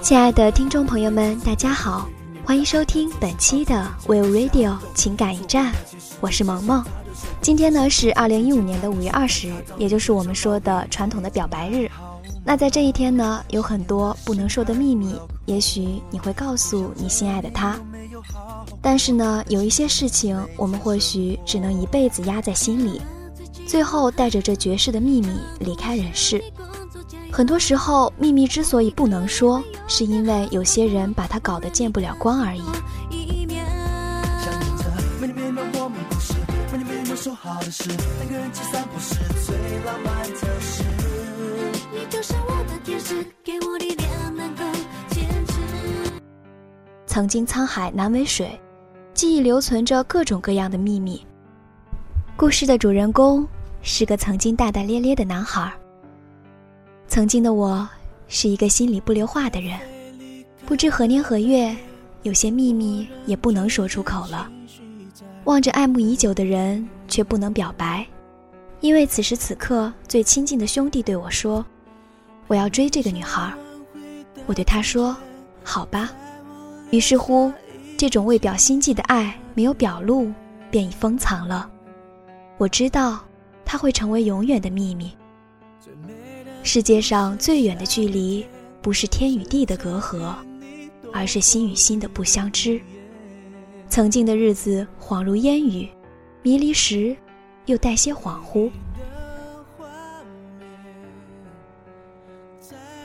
亲爱的听众朋友们，大家好，欢迎收听本期的 Will Radio 情感驿站，我是萌萌。今天呢是二零一五年的五月二十日，也就是我们说的传统的表白日。那在这一天呢，有很多不能说的秘密，也许你会告诉你心爱的他，但是呢，有一些事情我们或许只能一辈子压在心里，最后带着这绝世的秘密离开人世。很多时候，秘密之所以不能说，是因为有些人把它搞得见不了光而已。曾经沧海难为水，记忆留存着各种各样的秘密。故事的主人公是个曾经大大咧咧的男孩。曾经的我是一个心里不留话的人，不知何年何月，有些秘密也不能说出口了。望着爱慕已久的人，却不能表白，因为此时此刻最亲近的兄弟对我说：“我要追这个女孩。”我对他说：“好吧。”于是乎，这种为表心迹的爱没有表露，便已封藏了。我知道，它会成为永远的秘密。世界上最远的距离，不是天与地的隔阂，而是心与心的不相知。曾经的日子恍如烟雨，迷离时，又带些恍惚。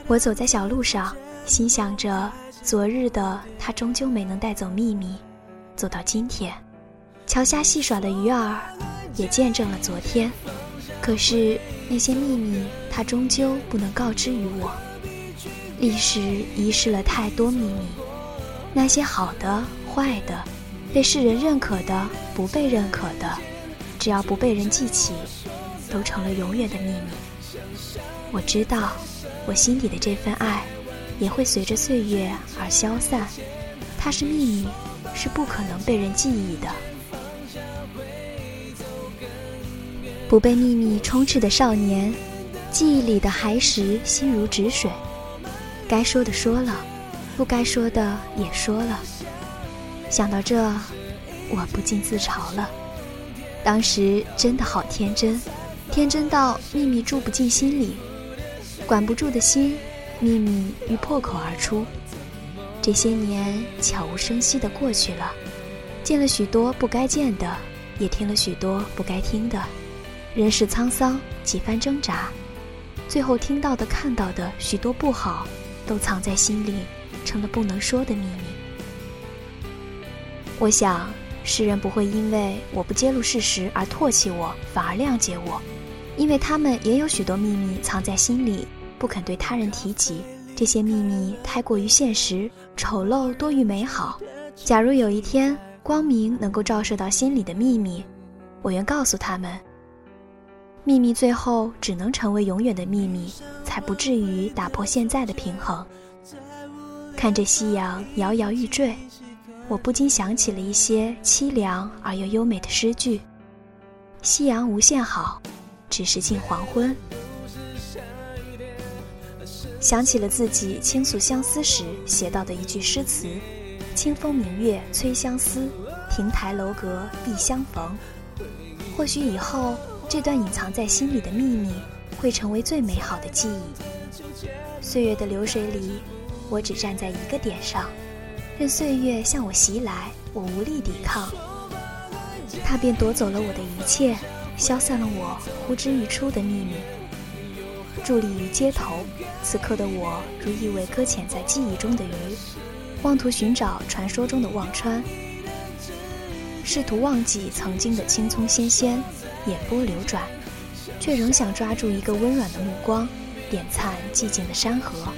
我走在小路上，心想着昨日的他终究没能带走秘密，走到今天，桥下戏耍的鱼儿，也见证了昨天。可是那些秘密，他终究不能告知于我。历史遗失了太多秘密，那些好的、坏的，被世人认可的、不被认可的，只要不被人记起，都成了永远的秘密。我知道，我心底的这份爱，也会随着岁月而消散。它是秘密，是不可能被人记忆的。不被秘密充斥的少年，记忆里的孩时心如止水，该说的说了，不该说的也说了。想到这，我不禁自嘲了。当时真的好天真，天真到秘密住不进心里，管不住的心，秘密欲破口而出。这些年悄无声息地过去了，见了许多不该见的，也听了许多不该听的。人世沧桑，几番挣扎，最后听到的、看到的许多不好，都藏在心里，成了不能说的秘密。我想，世人不会因为我不揭露事实而唾弃我，反而谅解我，因为他们也有许多秘密藏在心里，不肯对他人提及。这些秘密太过于现实，丑陋多于美好。假如有一天，光明能够照射到心里的秘密，我愿告诉他们。秘密最后只能成为永远的秘密，才不至于打破现在的平衡。看着夕阳摇摇欲坠，我不禁想起了一些凄凉而又优美的诗句：“夕阳无限好，只是近黄昏。”想起了自己倾诉相思时写到的一句诗词：“清风明月催相思，亭台楼阁必相逢。”或许以后。这段隐藏在心里的秘密，会成为最美好的记忆。岁月的流水里，我只站在一个点上，任岁月向我袭来，我无力抵抗，它便夺走了我的一切，消散了我呼之欲出的秘密。伫立于街头，此刻的我如一尾搁浅在记忆中的鱼，妄图寻找传说中的忘川，试图忘记曾经的青葱仙仙。眼波流转，却仍想抓住一个温软的目光，点灿寂静的山河。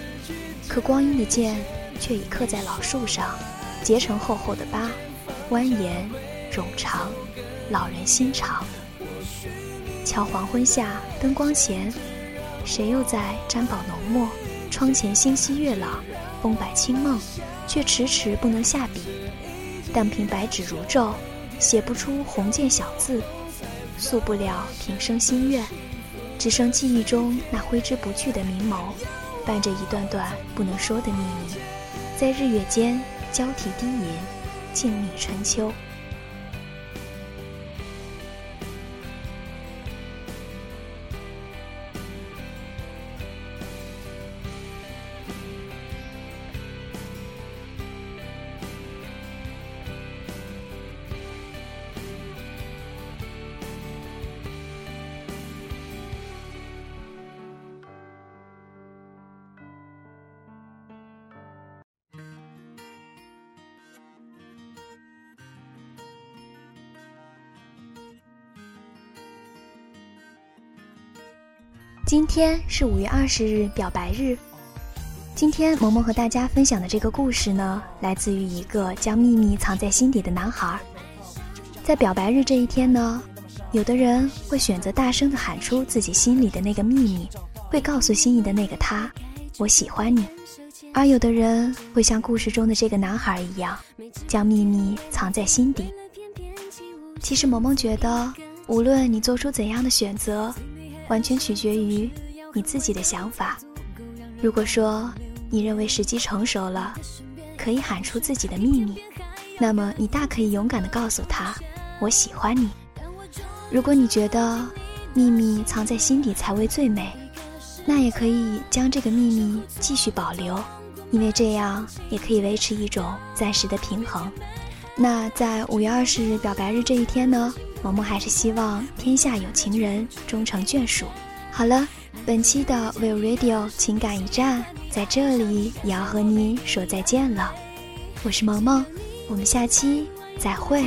可光阴的剑却已刻在老树上，结成厚厚的疤。蜿蜒冗长，老人心肠。瞧黄昏下灯光闲，谁又在沾饱浓墨？窗前星稀月朗，风摆清梦，却迟迟不能下笔。但凭白纸如皱，写不出红笺小字，诉不了平生心愿，只剩记忆中那挥之不去的明眸，伴着一段段不能说的秘密，在日月间交替低吟，静谧春秋。今天是五月二十日，表白日。今天萌萌和大家分享的这个故事呢，来自于一个将秘密藏在心底的男孩。在表白日这一天呢，有的人会选择大声的喊出自己心里的那个秘密，会告诉心仪的那个他：“我喜欢你。”而有的人会像故事中的这个男孩一样，将秘密藏在心底。其实萌萌觉得，无论你做出怎样的选择。完全取决于你自己的想法。如果说你认为时机成熟了，可以喊出自己的秘密，那么你大可以勇敢地告诉他：“我喜欢你。”如果你觉得秘密藏在心底才为最美，那也可以将这个秘密继续保留，因为这样也可以维持一种暂时的平衡。那在五月二十日表白日这一天呢？萌萌还是希望天下有情人终成眷属。好了，本期的 Will Radio 情感驿站在这里也要和你说再见了。我是萌萌，我们下期再会。